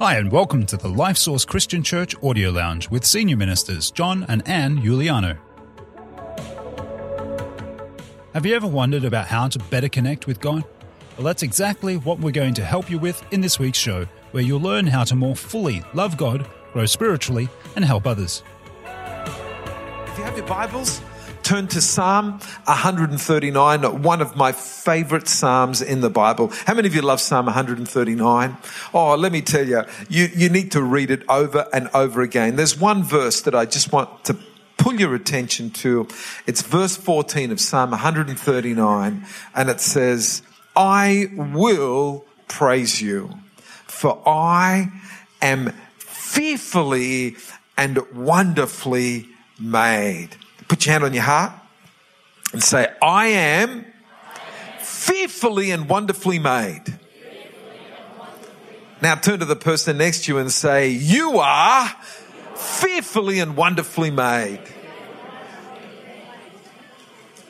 Hi, and welcome to the Life Source Christian Church Audio Lounge with Senior Ministers John and Anne Giuliano. Have you ever wondered about how to better connect with God? Well, that's exactly what we're going to help you with in this week's show, where you'll learn how to more fully love God, grow spiritually, and help others. If you have your Bibles, turn to Psalm 139, one of my favorite Psalms in the Bible. How many of you love Psalm 139? Oh, let me tell you, you, you need to read it over and over again. There's one verse that I just want to pull your attention to. It's verse 14 of Psalm 139, and it says, I will praise you, for I am fearfully and wonderfully made. Put your hand on your heart and say, I am fearfully and wonderfully made. Now turn to the person next to you and say, You are fearfully and wonderfully made.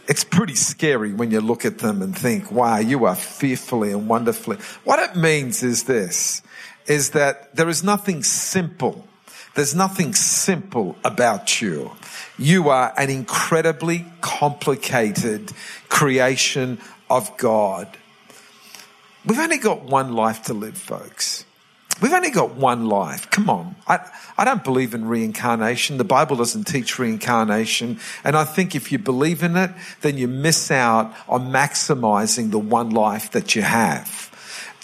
It's pretty scary when you look at them and think, wow, you are fearfully and wonderfully. What it means is this, is that there is nothing simple. There's nothing simple about you. You are an incredibly complicated creation of God. We've only got one life to live, folks. We've only got one life. Come on. I, I don't believe in reincarnation. The Bible doesn't teach reincarnation. And I think if you believe in it, then you miss out on maximizing the one life that you have.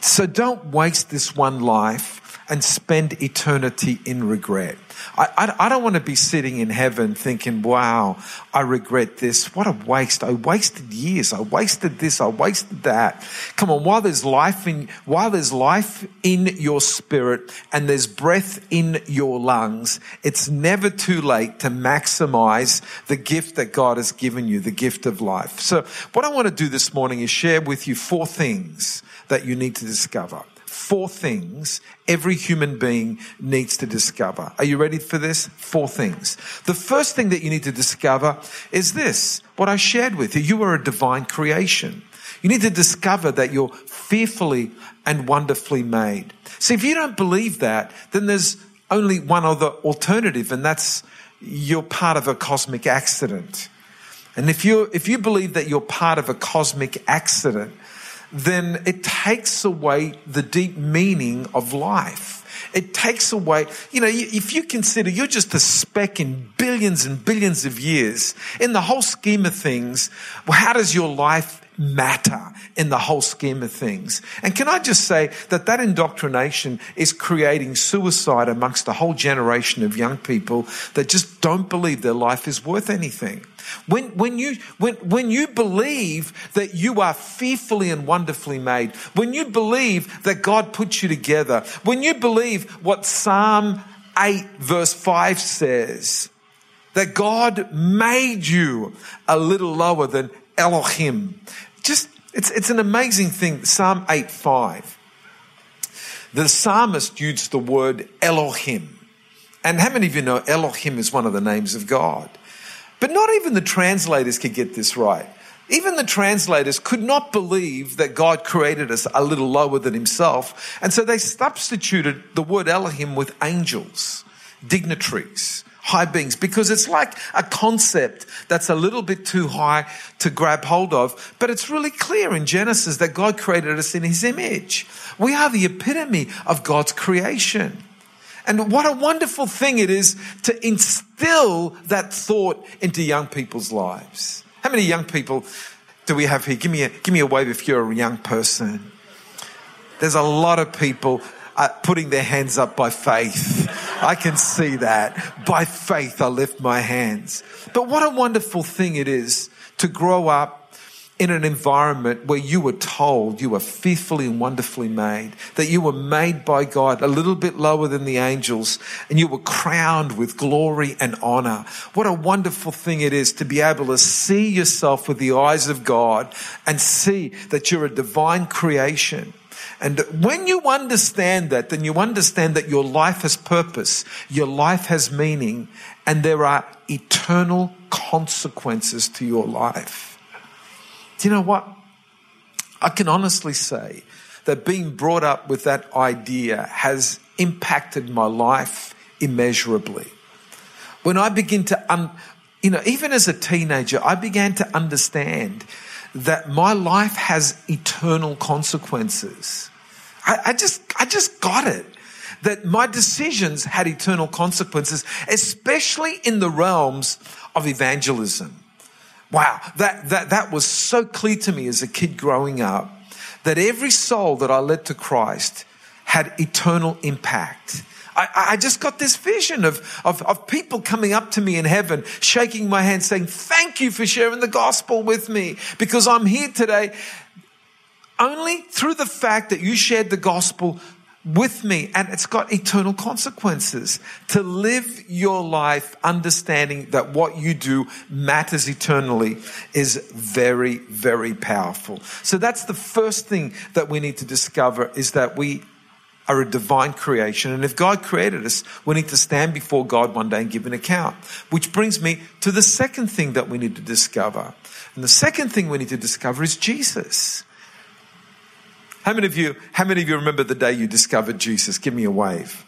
So don't waste this one life and spend eternity in regret. I, I, I, don't want to be sitting in heaven thinking, wow, I regret this. What a waste. I wasted years. I wasted this. I wasted that. Come on. While there's life in, while there's life in your spirit and there's breath in your lungs, it's never too late to maximize the gift that God has given you, the gift of life. So what I want to do this morning is share with you four things that you need to discover four things every human being needs to discover. Are you ready for this? Four things. The first thing that you need to discover is this what I shared with you. You are a divine creation. You need to discover that you're fearfully and wonderfully made. See, if you don't believe that, then there's only one other alternative, and that's you're part of a cosmic accident. And if you if you believe that you're part of a cosmic accident, then it takes away the deep meaning of life. It takes away, you know, if you consider you're just a speck in billions and billions of years, in the whole scheme of things, well, how does your life matter in the whole scheme of things. And can I just say that that indoctrination is creating suicide amongst a whole generation of young people that just don't believe their life is worth anything. When, when, you, when, when you believe that you are fearfully and wonderfully made, when you believe that God put you together, when you believe what Psalm 8 verse 5 says, that God made you a little lower than Elohim. Just, it's, it's an amazing thing. Psalm 8 5. The psalmist used the word Elohim. And how many of you know Elohim is one of the names of God? But not even the translators could get this right. Even the translators could not believe that God created us a little lower than himself. And so they substituted the word Elohim with angels, dignitaries high beings because it's like a concept that's a little bit too high to grab hold of. But it's really clear in Genesis that God created us in his image. We are the epitome of God's creation. And what a wonderful thing it is to instill that thought into young people's lives. How many young people do we have here? Give me a, give me a wave if you're a young person. There's a lot of people uh, putting their hands up by faith. I can see that. By faith, I lift my hands. But what a wonderful thing it is to grow up in an environment where you were told you were fearfully and wonderfully made, that you were made by God a little bit lower than the angels, and you were crowned with glory and honor. What a wonderful thing it is to be able to see yourself with the eyes of God and see that you're a divine creation and when you understand that, then you understand that your life has purpose, your life has meaning, and there are eternal consequences to your life. Do you know what? I can honestly say that being brought up with that idea has impacted my life immeasurably. When I begin to, un, you know, even as a teenager, I began to understand that my life has eternal consequences. I, I just, I just got it. That my decisions had eternal consequences, especially in the realms of evangelism. Wow, that, that, that was so clear to me as a kid growing up that every soul that I led to Christ had eternal impact. I, I, just got this vision of, of, of, people coming up to me in heaven, shaking my hand, saying, Thank you for sharing the gospel with me because I'm here today only through the fact that you shared the gospel with me and it's got eternal consequences. To live your life understanding that what you do matters eternally is very very powerful. So that's the first thing that we need to discover is that we are a divine creation and if god created us we need to stand before god one day and give an account. Which brings me to the second thing that we need to discover. And the second thing we need to discover is jesus how many of you, how many of you remember the day you discovered Jesus? Give me a wave.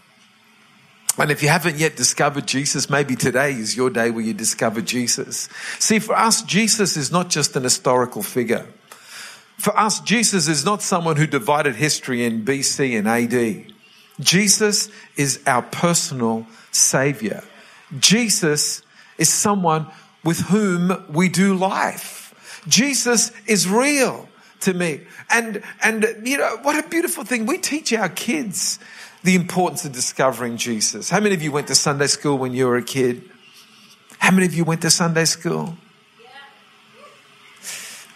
And if you haven't yet discovered Jesus, maybe today is your day where you discover Jesus. See, for us, Jesus is not just an historical figure. For us, Jesus is not someone who divided history in BC and AD. Jesus is our personal savior. Jesus is someone with whom we do life. Jesus is real to me. And, and, you know, what a beautiful thing. We teach our kids the importance of discovering Jesus. How many of you went to Sunday school when you were a kid? How many of you went to Sunday school?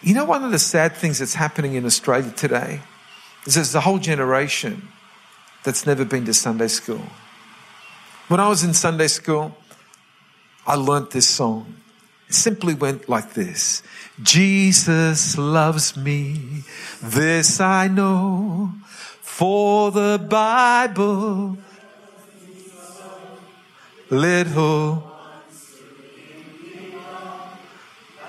You know, one of the sad things that's happening in Australia today is there's a whole generation that's never been to Sunday school. When I was in Sunday school, I learnt this song. It simply went like this Jesus loves me, this I know, for the Bible, little.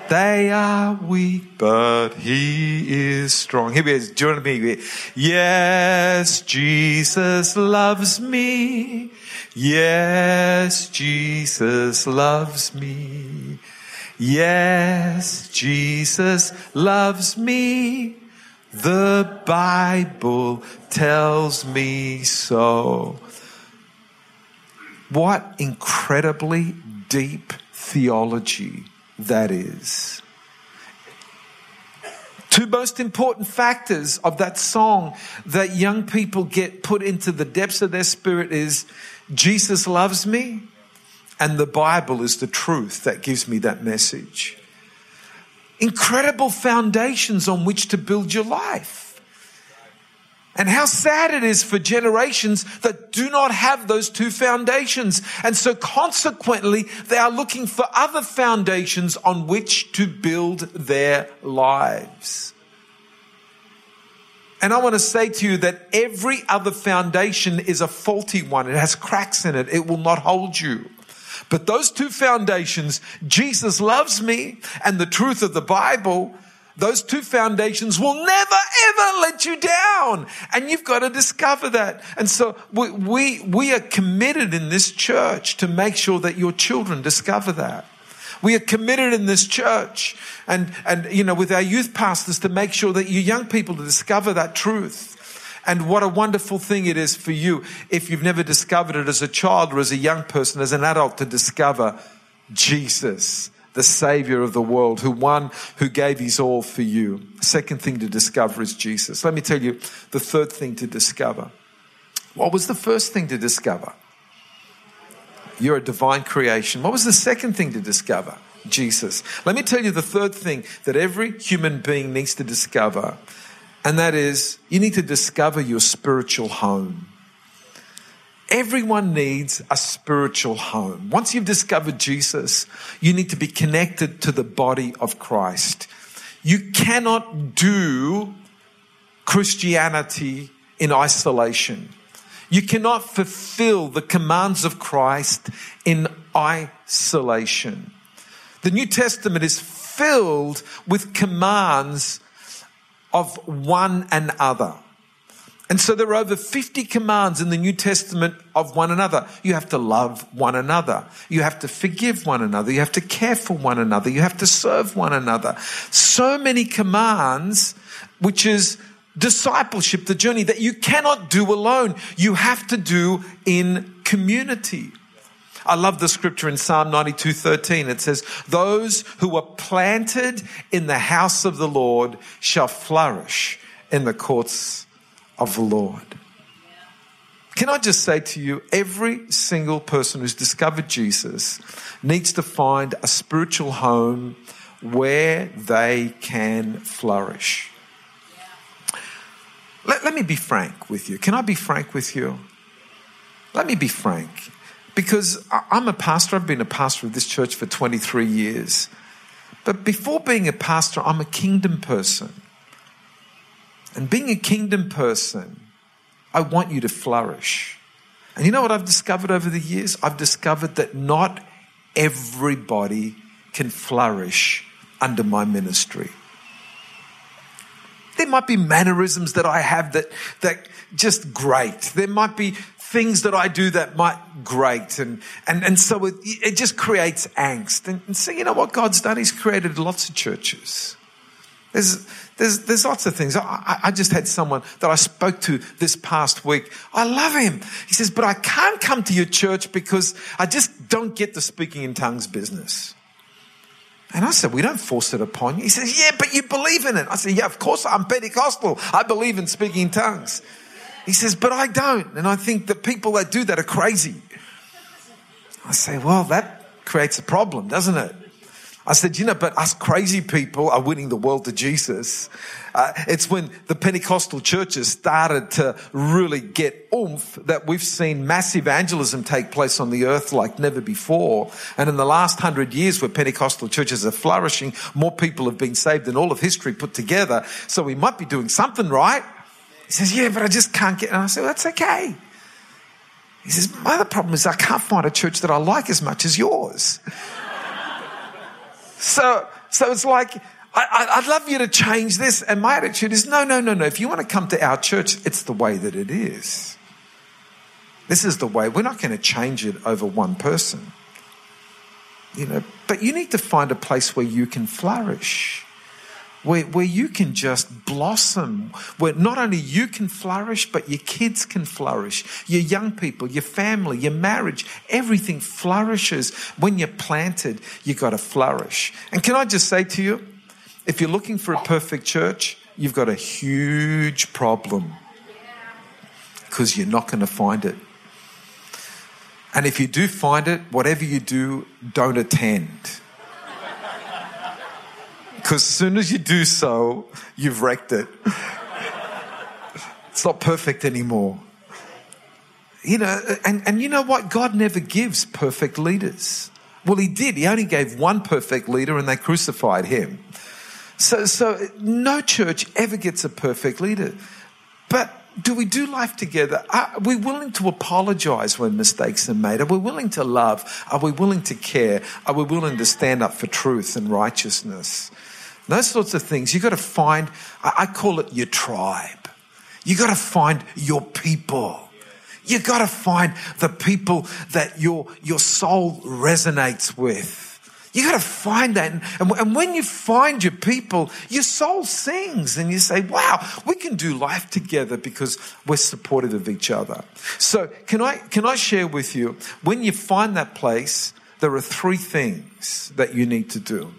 They are weak, but he is strong. Here we go. Join me. Yes, Jesus loves me. Yes, Jesus loves me. Yes, Jesus loves me. The Bible tells me so. What incredibly deep theology that is. Two most important factors of that song that young people get put into the depths of their spirit is Jesus loves me and the Bible is the truth that gives me that message. Incredible foundations on which to build your life. And how sad it is for generations that do not have those two foundations. And so consequently, they are looking for other foundations on which to build their lives. And I want to say to you that every other foundation is a faulty one. It has cracks in it. It will not hold you. But those two foundations, Jesus loves me and the truth of the Bible, those two foundations will never ever let you down. And you've got to discover that. And so we, we, we are committed in this church to make sure that your children discover that. We are committed in this church and, and, you know, with our youth pastors to make sure that you young people to discover that truth. And what a wonderful thing it is for you if you've never discovered it as a child or as a young person, as an adult, to discover Jesus, the Savior of the world, who one who gave his all for you. Second thing to discover is Jesus. Let me tell you the third thing to discover. What was the first thing to discover? You're a divine creation. What was the second thing to discover? Jesus. Let me tell you the third thing that every human being needs to discover and that is, you need to discover your spiritual home. Everyone needs a spiritual home. Once you've discovered Jesus, you need to be connected to the body of Christ. You cannot do Christianity in isolation. You cannot fulfill the commands of Christ in isolation. The New Testament is filled with commands of one another. And so there are over 50 commands in the New Testament of one another. You have to love one another. You have to forgive one another. You have to care for one another. You have to serve one another. So many commands, which is discipleship, the journey that you cannot do alone. You have to do in community. I love the scripture in Psalm 92 13. It says, Those who are planted in the house of the Lord shall flourish in the courts of the Lord. Can I just say to you, every single person who's discovered Jesus needs to find a spiritual home where they can flourish. Let, let me be frank with you. Can I be frank with you? Let me be frank. Because I'm a pastor, I've been a pastor of this church for 23 years. But before being a pastor, I'm a kingdom person. And being a kingdom person, I want you to flourish. And you know what I've discovered over the years? I've discovered that not everybody can flourish under my ministry. There might be mannerisms that I have that, that just great. There might be things that I do that might great. And, and, and so it, it just creates angst. And, and so, you know what God's done? He's created lots of churches. There's, there's, there's lots of things. I, I just had someone that I spoke to this past week. I love him. He says, but I can't come to your church because I just don't get the speaking in tongues business. And I said, we don't force it upon you. He says, yeah, but you believe in it. I said, yeah, of course I'm Pentecostal. I believe in speaking in tongues. He says, but I don't. And I think the people that do that are crazy. I say, well, that creates a problem, doesn't it? I said, you know, but us crazy people are winning the world to Jesus. Uh, it's when the Pentecostal churches started to really get oomph that we've seen mass evangelism take place on the earth like never before. And in the last hundred years where Pentecostal churches are flourishing, more people have been saved than all of history put together. So we might be doing something right. He says, yeah, but I just can't get, and I said, well, that's okay. He says, my other problem is I can't find a church that I like as much as yours. So, so it's like, I, would love you to change this. And my attitude is, no, no, no, no. If you want to come to our church, it's the way that it is. This is the way. We're not going to change it over one person. You know, but you need to find a place where you can flourish where, where you can just blossom, where not only you can flourish, but your kids can flourish, your young people, your family, your marriage, everything flourishes. When you're planted, You've got to flourish. And can I just say to you, if you're looking for a perfect church, you've got a huge problem because you're not going to find it. And if you do find it, whatever you do, don't attend because as soon as you do so, you've wrecked it. It's not perfect anymore. You know, and, and you know what? God never gives perfect leaders. Well, he did. He only gave one perfect leader and they crucified him. So, so no church ever gets a perfect leader. But do we do life together? Are we willing to apologize when mistakes are made? Are we willing to love? Are we willing to care? Are we willing to stand up for truth and righteousness? Those sorts of things. You've got to find, I call it your tribe. You've got to find your people. You've got to find the people that your, your soul resonates with. You got to find that. And, and, when you find your people, your soul sings and you say, wow, we can do life together because we're supportive of each other. So can I, can I share with you, when you find that place, there are three things that you need to do.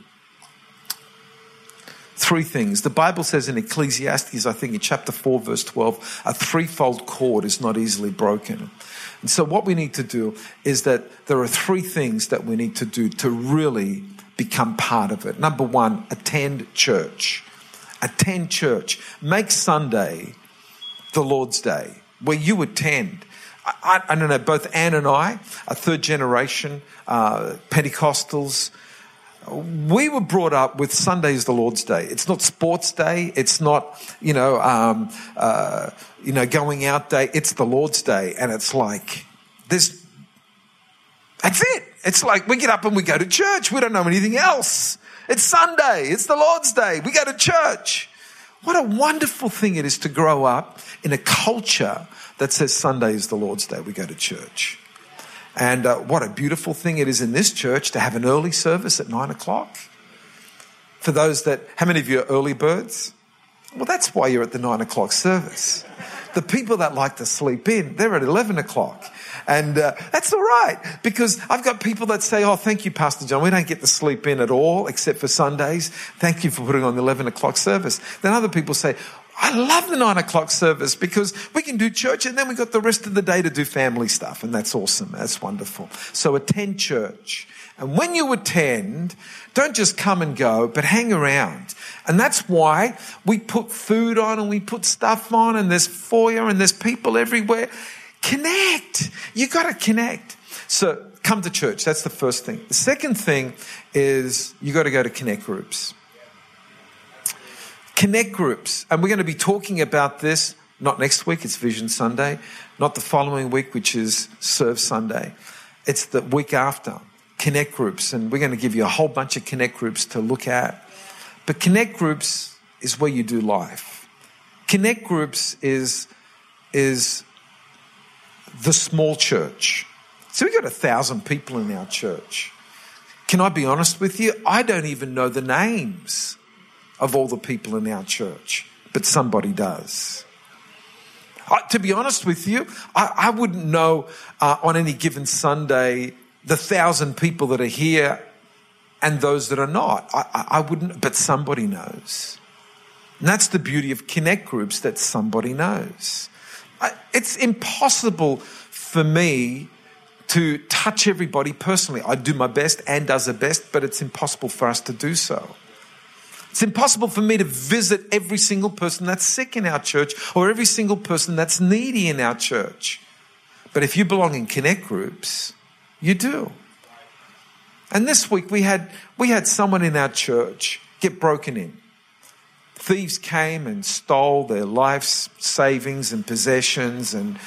Three things. The Bible says in Ecclesiastes, I think in chapter 4, verse 12, a threefold cord is not easily broken. And so, what we need to do is that there are three things that we need to do to really become part of it. Number one, attend church. Attend church. Make Sunday the Lord's Day where you attend. I, I, don't know, both Anne and I are third generation uh, Pentecostals we were brought up with Sunday is the Lord's Day. It's not sports day. It's not, you know, um, uh, you know, going out day. It's the Lord's Day. And it's like, this, that's it. It's like we get up and we go to church. We don't know anything else. It's Sunday. It's the Lord's Day. We go to church. What a wonderful thing it is to grow up in a culture that says Sunday is the Lord's day. We go to church. And uh, what a beautiful thing it is in this church to have an early service at nine o'clock. For those that, how many of you are early birds? Well, that's why you're at the nine o'clock service. The people that like to sleep in, they're at 11 o'clock. And uh, that's all right because I've got people that say, Oh, thank you, Pastor John. We don't get to sleep in at all except for Sundays. Thank you for putting on the 11 o'clock service. Then other people say, I love the nine o'clock service because we can do church and then we've got the rest of the day to do family stuff. And that's awesome. That's wonderful. So attend church. And when you attend, don't just come and go, but hang around. And that's why we put food on and we put stuff on and there's foyer and there's people everywhere. Connect. You got to connect. So come to church. That's the first thing. The second thing is you got to go to connect groups. Connect groups. And we're going to be talking about this not next week, it's Vision Sunday, not the following week, which is Serve Sunday. It's the week after. Connect groups. And we're going to give you a whole bunch of connect groups to look at. But connect groups is where you do life. Connect groups is, is the small church. So we've got a thousand people in our church. Can I be honest with you? I don't even know the names of all the people in our church, but somebody does. I, to be honest with you, I, I wouldn't know uh, on any given Sunday the thousand people that are here and those that are not. I, I wouldn't, but somebody knows. And that's the beauty of connect groups that somebody knows. It's impossible for me to touch everybody personally. I do my best and does the best, but it's impossible for us to do so. It's impossible for me to visit every single person that's sick in our church or every single person that's needy in our church. But if you belong in connect groups, you do. And this week we had, we had someone in our church get broken in. Thieves came and stole their life's savings and possessions and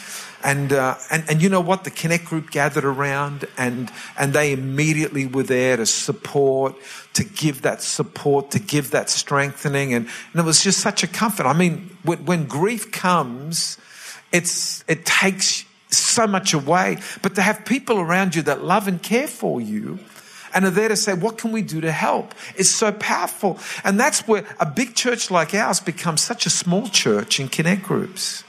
and, uh, and, and you know what? The Connect group gathered around and, and they immediately were there to support, to give that support, to give that strengthening. And, and it was just such a comfort. I mean, when, when grief comes, it's, it takes so much away. But to have people around you that love and care for you, and are there to say, what can we do to help? Is so powerful. And that's where a big church like ours becomes such a small church in connect groups.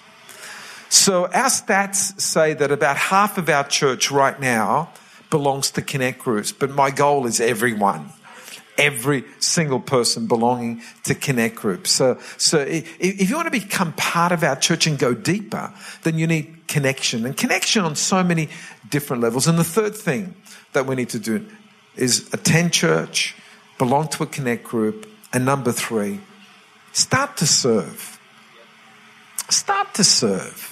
So our stats say that about half of our church right now belongs to connect groups, but my goal is everyone. Every single person belonging to connect groups. So, so if you want to become part of our church and go deeper, then you need connection and connection on so many different levels. And the third thing that we need to do is attend church, belong to a connect group, and number three, start to serve. Start to serve.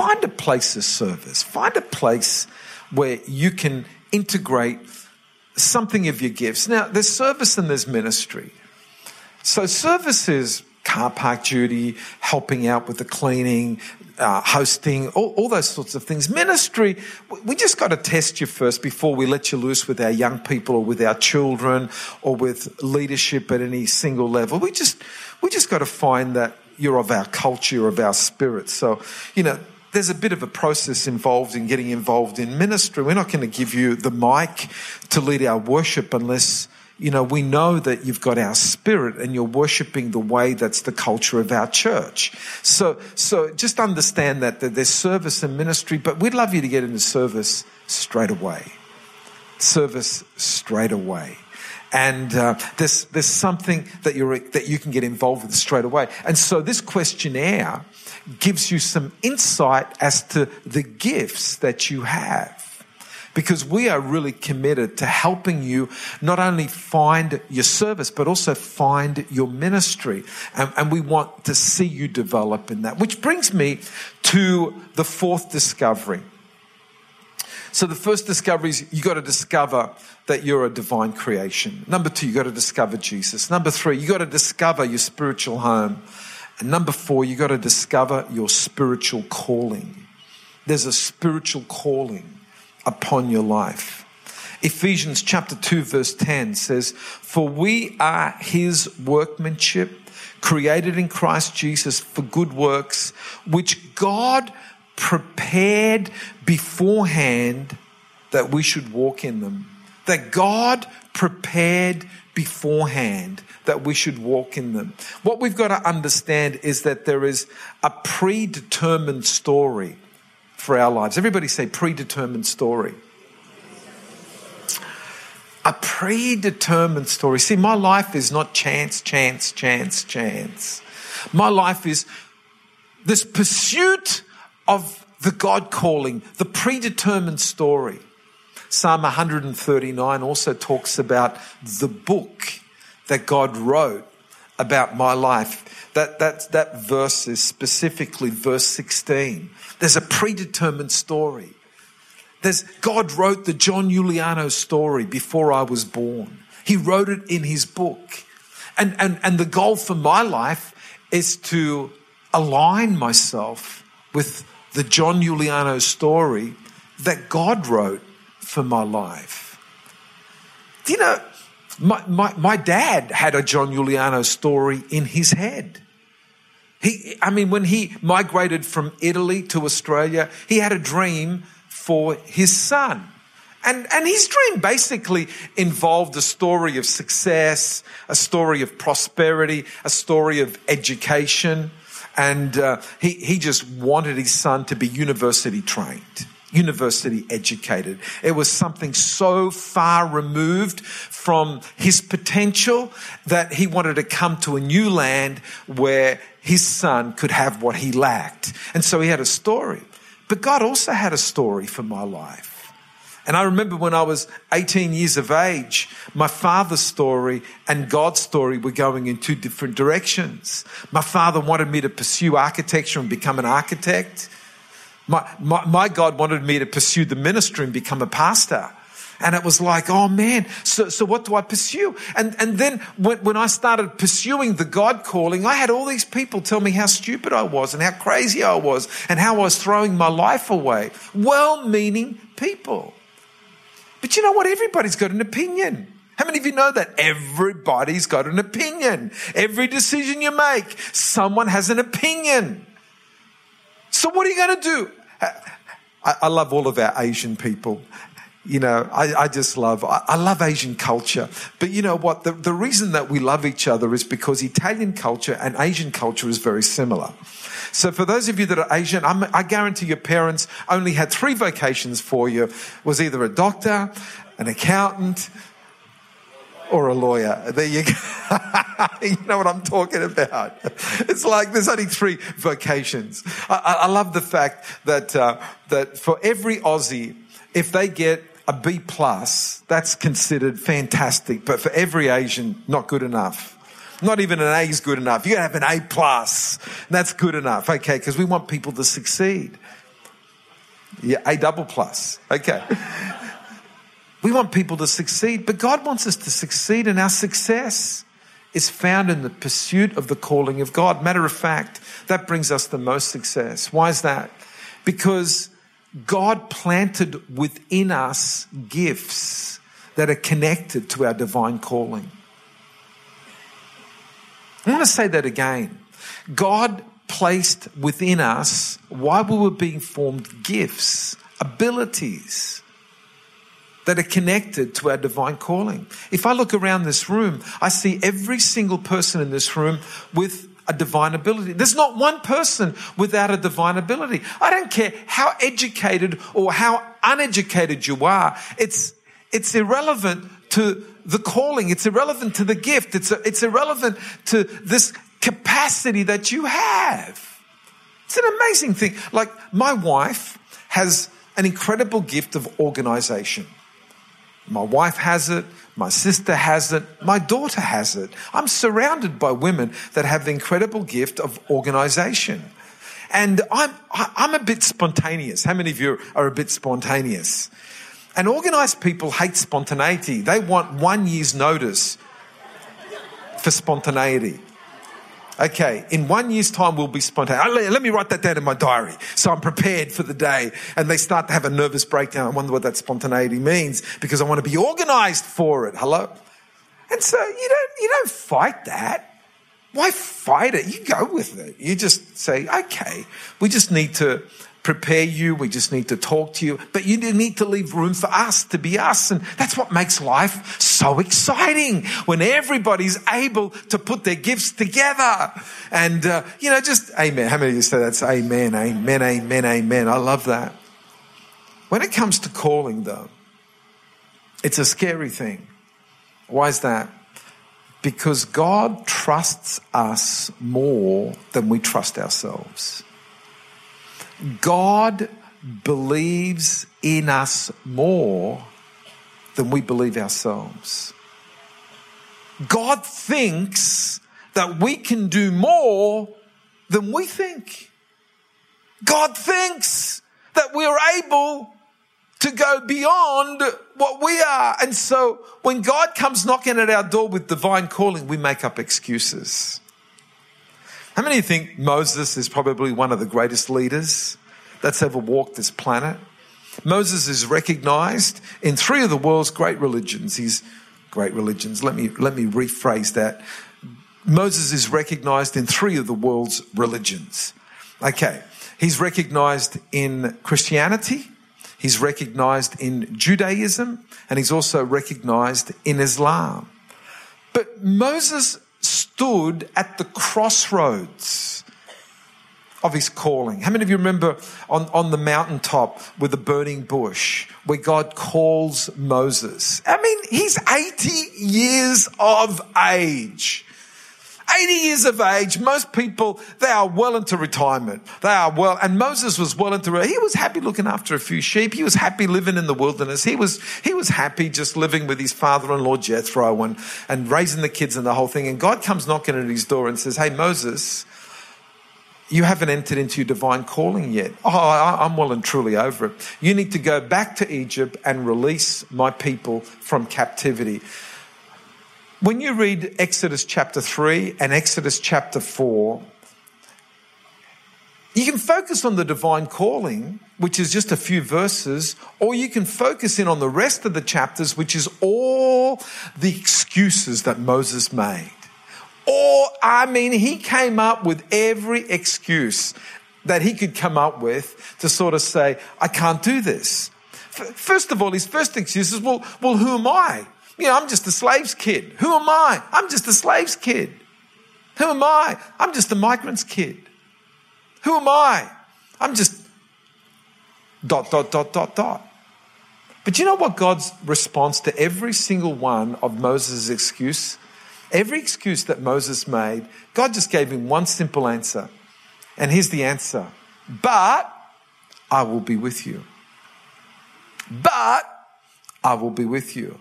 Find a place of service. Find a place where you can integrate something of your gifts. Now, there's service and there's ministry. So, service is car park duty, helping out with the cleaning, uh, hosting, all, all, those sorts of things. Ministry, we just got to test you first before we let you loose with our young people or with our children or with leadership at any single level. We just, we just got to find that you're of our culture, of our spirit. So, you know, there's a bit of a process involved in getting involved in ministry. We're not going to give you the mic to lead our worship unless you know, we know that you've got our spirit and you're worshiping the way that's the culture of our church. So, so just understand that, that there's service and ministry, but we'd love you to get into service straight away. Service straight away. And uh, there's, there's something that, you're, that you can get involved with straight away. And so this questionnaire gives you some insight as to the gifts that you have because we are really committed to helping you not only find your service, but also find your ministry. And, and, we want to see you develop in that. Which brings me to the fourth discovery. So the first discovery is you got to discover that you're a divine creation. Number two, you got to discover Jesus. Number three, you got to discover your spiritual home. And number four, you got to discover your spiritual calling. There's a spiritual calling upon your life. Ephesians chapter 2 verse 10 says, For we are his workmanship, created in Christ Jesus for good works, which God prepared beforehand that we should walk in them. That God prepared beforehand that we should walk in them. What we've got to understand is that there is a predetermined story for our lives. Everybody say predetermined story. A predetermined story. See, my life is not chance, chance, chance, chance. My life is this pursuit of the God calling, the predetermined story. Psalm 139 also talks about the book that God wrote about my life. That, that, that verse is specifically verse 16. There's a predetermined story. There's, God wrote the John Giuliano story before I was born. He wrote it in his book. And, and, and the goal for my life is to align myself with the John Giuliano story that God wrote for my life. Do you know, my, my, my dad had a John Giuliano story in his head. He, I mean, when he migrated from Italy to Australia, he had a dream for his son. And, and his dream basically involved a story of success, a story of prosperity, a story of education. And uh, he, he just wanted his son to be university trained university educated. It was something so far removed from his potential that he wanted to come to a new land where his son could have what he lacked. And so he had a story. But God also had a story for my life. And I remember when I was 18 years of age, my father's story and God's story were going in two different directions. My father wanted me to pursue architecture and become an architect. My, my, my God wanted me to pursue the ministry and become a pastor. And it was like, oh man, so, so what do I pursue? And, and then when, when I started pursuing the God calling, I had all these people tell me how stupid I was and how crazy I was and how I was throwing my life away. Well meaning people. But you know what? Everybody's got an opinion. How many of you know that? Everybody's got an opinion. Every decision you make, someone has an opinion. So what are you going to do? I, I love all of our Asian people you know, I, I just love, I, I, love Asian culture. But you know what? The, the reason that we love each other is because Italian culture and Asian culture is very similar. So for those of you that are Asian, I'm, i guarantee your parents only had three vocations for you. Was either a doctor, an accountant, or a lawyer. There you go. you know what I'm talking about. It's like there's only three vocations. I, I love the fact that uh, that for every Aussie, if they get a B plus, that's considered fantastic. But for every Asian, not good enough. Not even an A is good enough. You gotta have an A plus. That's good enough. Okay, because we want people to succeed. Yeah, A double plus. Okay. We want people to succeed, but God wants us to succeed, and our success is found in the pursuit of the calling of God. Matter of fact, that brings us the most success. Why is that? Because God planted within us gifts that are connected to our divine calling. I want to say that again. God placed within us, while we were being formed, gifts, abilities that are connected to our divine calling. If I look around this room, I see every single person in this room with a divine ability. There's not one person without a divine ability. I don't care how educated or how uneducated you are. It's, it's irrelevant to the calling. It's irrelevant to the gift. It's, it's irrelevant to this capacity that you have. It's an amazing thing. Like my wife has an incredible gift of organization. My wife has it. My sister has it. My daughter has it. I'm surrounded by women that have the incredible gift of organization. And I'm, I'm a bit spontaneous. How many of you are a bit spontaneous? And organized people hate spontaneity. They want one year's notice for spontaneity. Okay, in one year's time, we'll be spontaneous. Let me write that down in my diary so I'm prepared for the day. And they start to have a nervous breakdown. I wonder what that spontaneity means because I want to be organized for it. Hello? And so you don't, you don't fight that. Why fight it? You go with it. You just say, okay, we just need to prepare you. We just need to talk to you. But you need to leave room for us to be us. And that's what makes life so exciting when everybody's able to put their gifts together. And, uh, you know, just amen. How many of you say that's amen, amen, amen, amen? I love that. When it comes to calling, though, it's a scary thing. Why is that? Because God trusts us more than we trust ourselves. God believes in us more than we believe ourselves. God thinks that we can do more than we think. God thinks that we're able to go beyond what we are. And so when God comes knocking at our door with divine calling, we make up excuses. How many think Moses is probably one of the greatest leaders that's ever walked this planet? Moses is recognized in three of the world's great religions. He's great religions. Let me, let me rephrase that. Moses is recognized in three of the world's religions. Okay. He's recognized in Christianity. He's recognized in Judaism and he's also recognized in Islam. But Moses stood at the crossroads of his calling. How many of you remember on, on the mountaintop with the burning bush where God calls Moses? I mean, he's 80 years of age. 80 years of age, most people, they are well into retirement. They are well, and Moses was well into, he was happy looking after a few sheep. He was happy living in the wilderness. He was, he was happy just living with his father-in-law Jethro and, and raising the kids and the whole thing. And God comes knocking at his door and says, Hey, Moses, you haven't entered into your divine calling yet. Oh, I'm well and truly over it. You need to go back to Egypt and release my people from captivity. When you read Exodus chapter 3 and Exodus chapter 4, you can focus on the divine calling, which is just a few verses, or you can focus in on the rest of the chapters, which is all the excuses that Moses made. Or, I mean, he came up with every excuse that he could come up with to sort of say, I can't do this. First of all, his first excuse is, well, well, who am I? You know, I'm just a slave's kid. Who am I? I'm just a slave's kid. Who am I? I'm just a migrant's kid. Who am I? I'm just dot, dot, dot, dot, dot. But you know what God's response to every single one of Moses' excuse? Every excuse that Moses made, God just gave him one simple answer. And here's the answer. But I will be with you. But I will be with you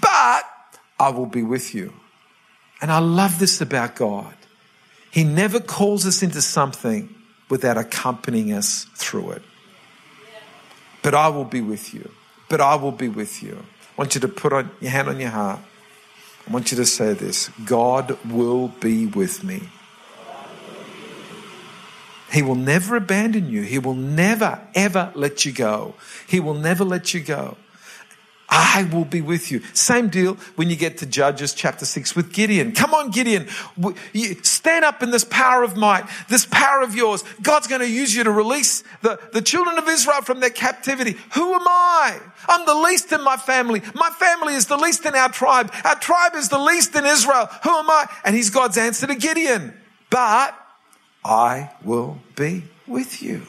but I will be with you. And I love this about God. He never calls us into something without accompanying us through it. But I will be with you. But I will be with you. I want you to put on your hand on your heart. I want you to say this God will be with me. He will never abandon you. He will never, ever let you go. He will never let you go. I will be with you. Same deal when you get to Judges chapter 6 with Gideon. Come on, Gideon. Stand up in this power of might, this power of yours. God's going to use you to release the, the children of Israel from their captivity. Who am I? I'm the least in my family. My family is the least in our tribe. Our tribe is the least in Israel. Who am I? And he's God's answer to Gideon. But I will be with you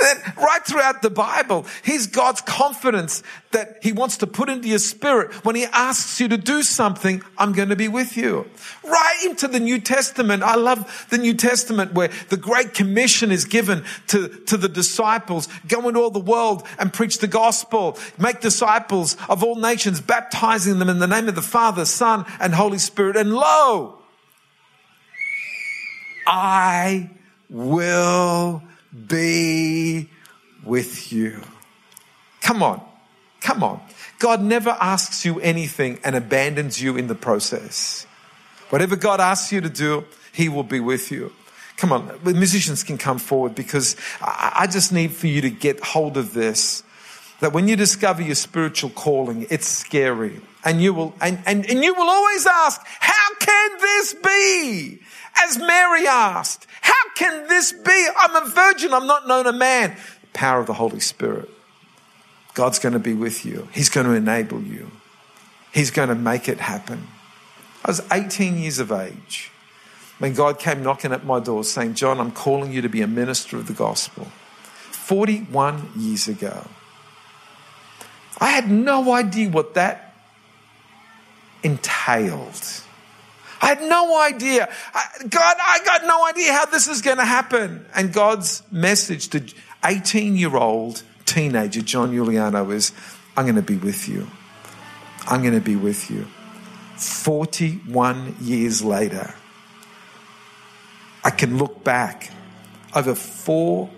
right throughout the Bible, He's God's confidence that He wants to put into your spirit. When He asks you to do something, I'm going to be with you. Right into the New Testament. I love the New Testament where the Great Commission is given to, to the disciples. Go into all the world and preach the gospel. Make disciples of all nations, baptizing them in the name of the Father, Son, and Holy Spirit. And lo, I will be with you. Come on. Come on. God never asks you anything and abandons you in the process. Whatever God asks you to do, He will be with you. Come on, musicians can come forward because I just need for you to get hold of this. that when you discover your spiritual calling, it's scary. And you will, and, and, and you will always ask, how can this be? As Mary asked, how can this be? I'm a virgin. I'm not known a man. Power of the Holy Spirit. God's going to be with you. He's going to enable you. He's going to make it happen. I was 18 years of age when God came knocking at my door saying, John, I'm calling you to be a minister of the gospel. 41 years ago. I had no idea what that entailed. I had no idea. I, God, I got no idea how this is going to happen. And God's message to 18 year old teenager John Giuliano is I'm going to be with you. I'm going to be with you. 41 years later, I can look back over four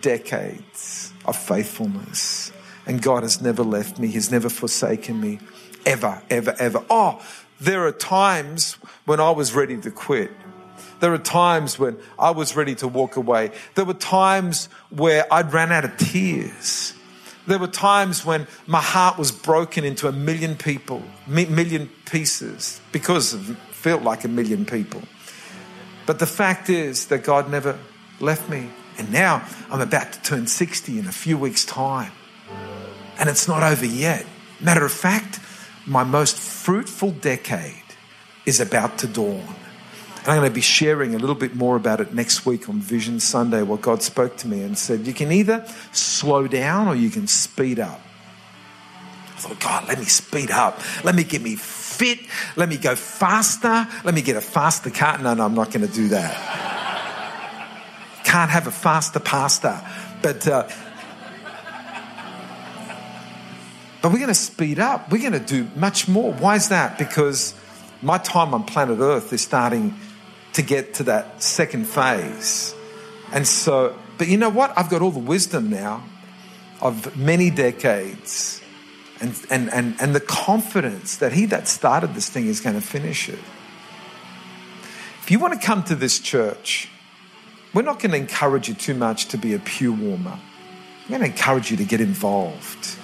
decades of faithfulness. And God has never left me, He's never forsaken me, ever, ever, ever. Oh, there are times when I was ready to quit. There are times when I was ready to walk away. There were times where I'd ran out of tears. There were times when my heart was broken into a million people, million pieces, because it felt like a million people. But the fact is that God never left me. And now I'm about to turn 60 in a few weeks' time. And it's not over yet. Matter of fact, my most fruitful decade is about to dawn. And I'm going to be sharing a little bit more about it next week on Vision Sunday, what God spoke to me and said, You can either slow down or you can speed up. I thought, God, let me speed up. Let me get me fit. Let me go faster. Let me get a faster car. No, no, I'm not going to do that can't have a faster pastor. But, uh, but we're going to speed up. We're going to do much more. Why is that? Because my time on planet Earth is starting to get to that second phase. And so, but you know what? I've got all the wisdom now of many decades and, and, and, and the confidence that he that started this thing is going to finish it. If you want to come to this church, we're not going to encourage you too much to be a pew warmer. We're going to encourage you to get involved.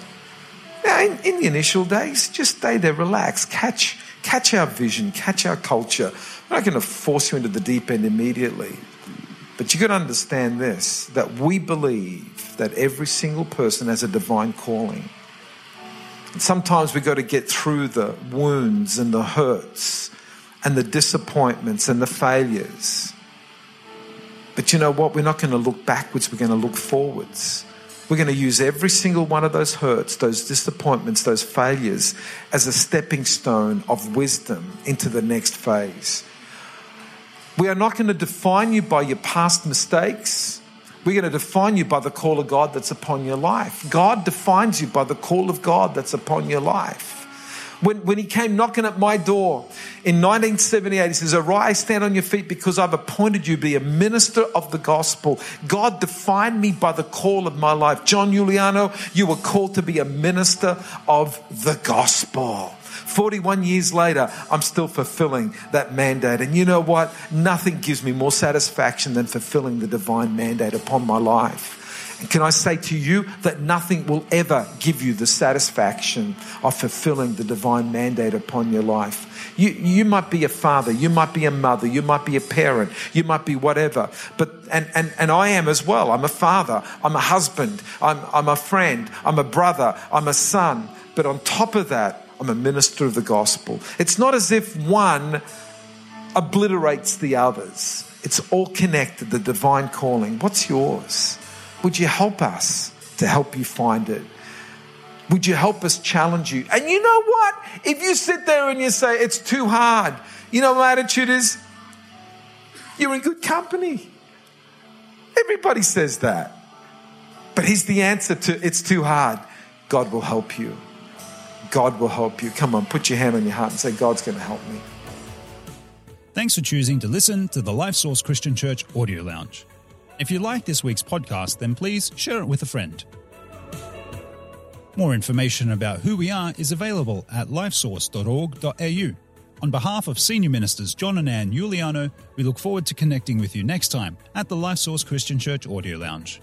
Now, in, in the initial days, just stay there, relax, catch, catch our vision, catch our culture. We're not going to force you into the deep end immediately. But you've got to understand this that we believe that every single person has a divine calling. And sometimes we've got to get through the wounds and the hurts and the disappointments and the failures but you know what? We're not going to look backwards, we're going to look forwards. We're going to use every single one of those hurts, those disappointments, those failures as a stepping stone of wisdom into the next phase. We are not going to define you by your past mistakes. We're going to define you by the call of God that's upon your life. God defines you by the call of God that's upon your life. When, when he came knocking at my door in 1978, he says, Arise, stand on your feet because I've appointed you to be a minister of the gospel. God defined me by the call of my life. John Giuliano, you were called to be a minister of the gospel. 41 years later, I'm still fulfilling that mandate. And you know what? Nothing gives me more satisfaction than fulfilling the divine mandate upon my life. Can I say to you that nothing will ever give you the satisfaction of fulfilling the divine mandate upon your life? You, you might be a father, you might be a mother, you might be a parent, you might be whatever. But, and, and, and I am as well. I'm a father, I'm a husband, I'm, I'm a friend, I'm a brother, I'm a son. But on top of that, I'm a minister of the gospel. It's not as if one obliterates the others. It's all connected, the divine calling. What's yours? Would you help us to help you find it? Would you help us challenge you? And you know what? If you sit there and you say, it's too hard, you know, my attitude is, you're in good company. Everybody says that. But here's the answer to it's too hard. God will help you. God will help you. Come on, put your hand on your heart and say, God's going to help me. Thanks for choosing to listen to the Life Source Christian Church Audio Lounge. If you like this week's podcast, then please share it with a friend. More information about who we are is available at lifesource.org.au. On behalf of Senior Ministers John and Ann Giuliano, we look forward to connecting with you next time at the Life Source Christian Church Audio Lounge.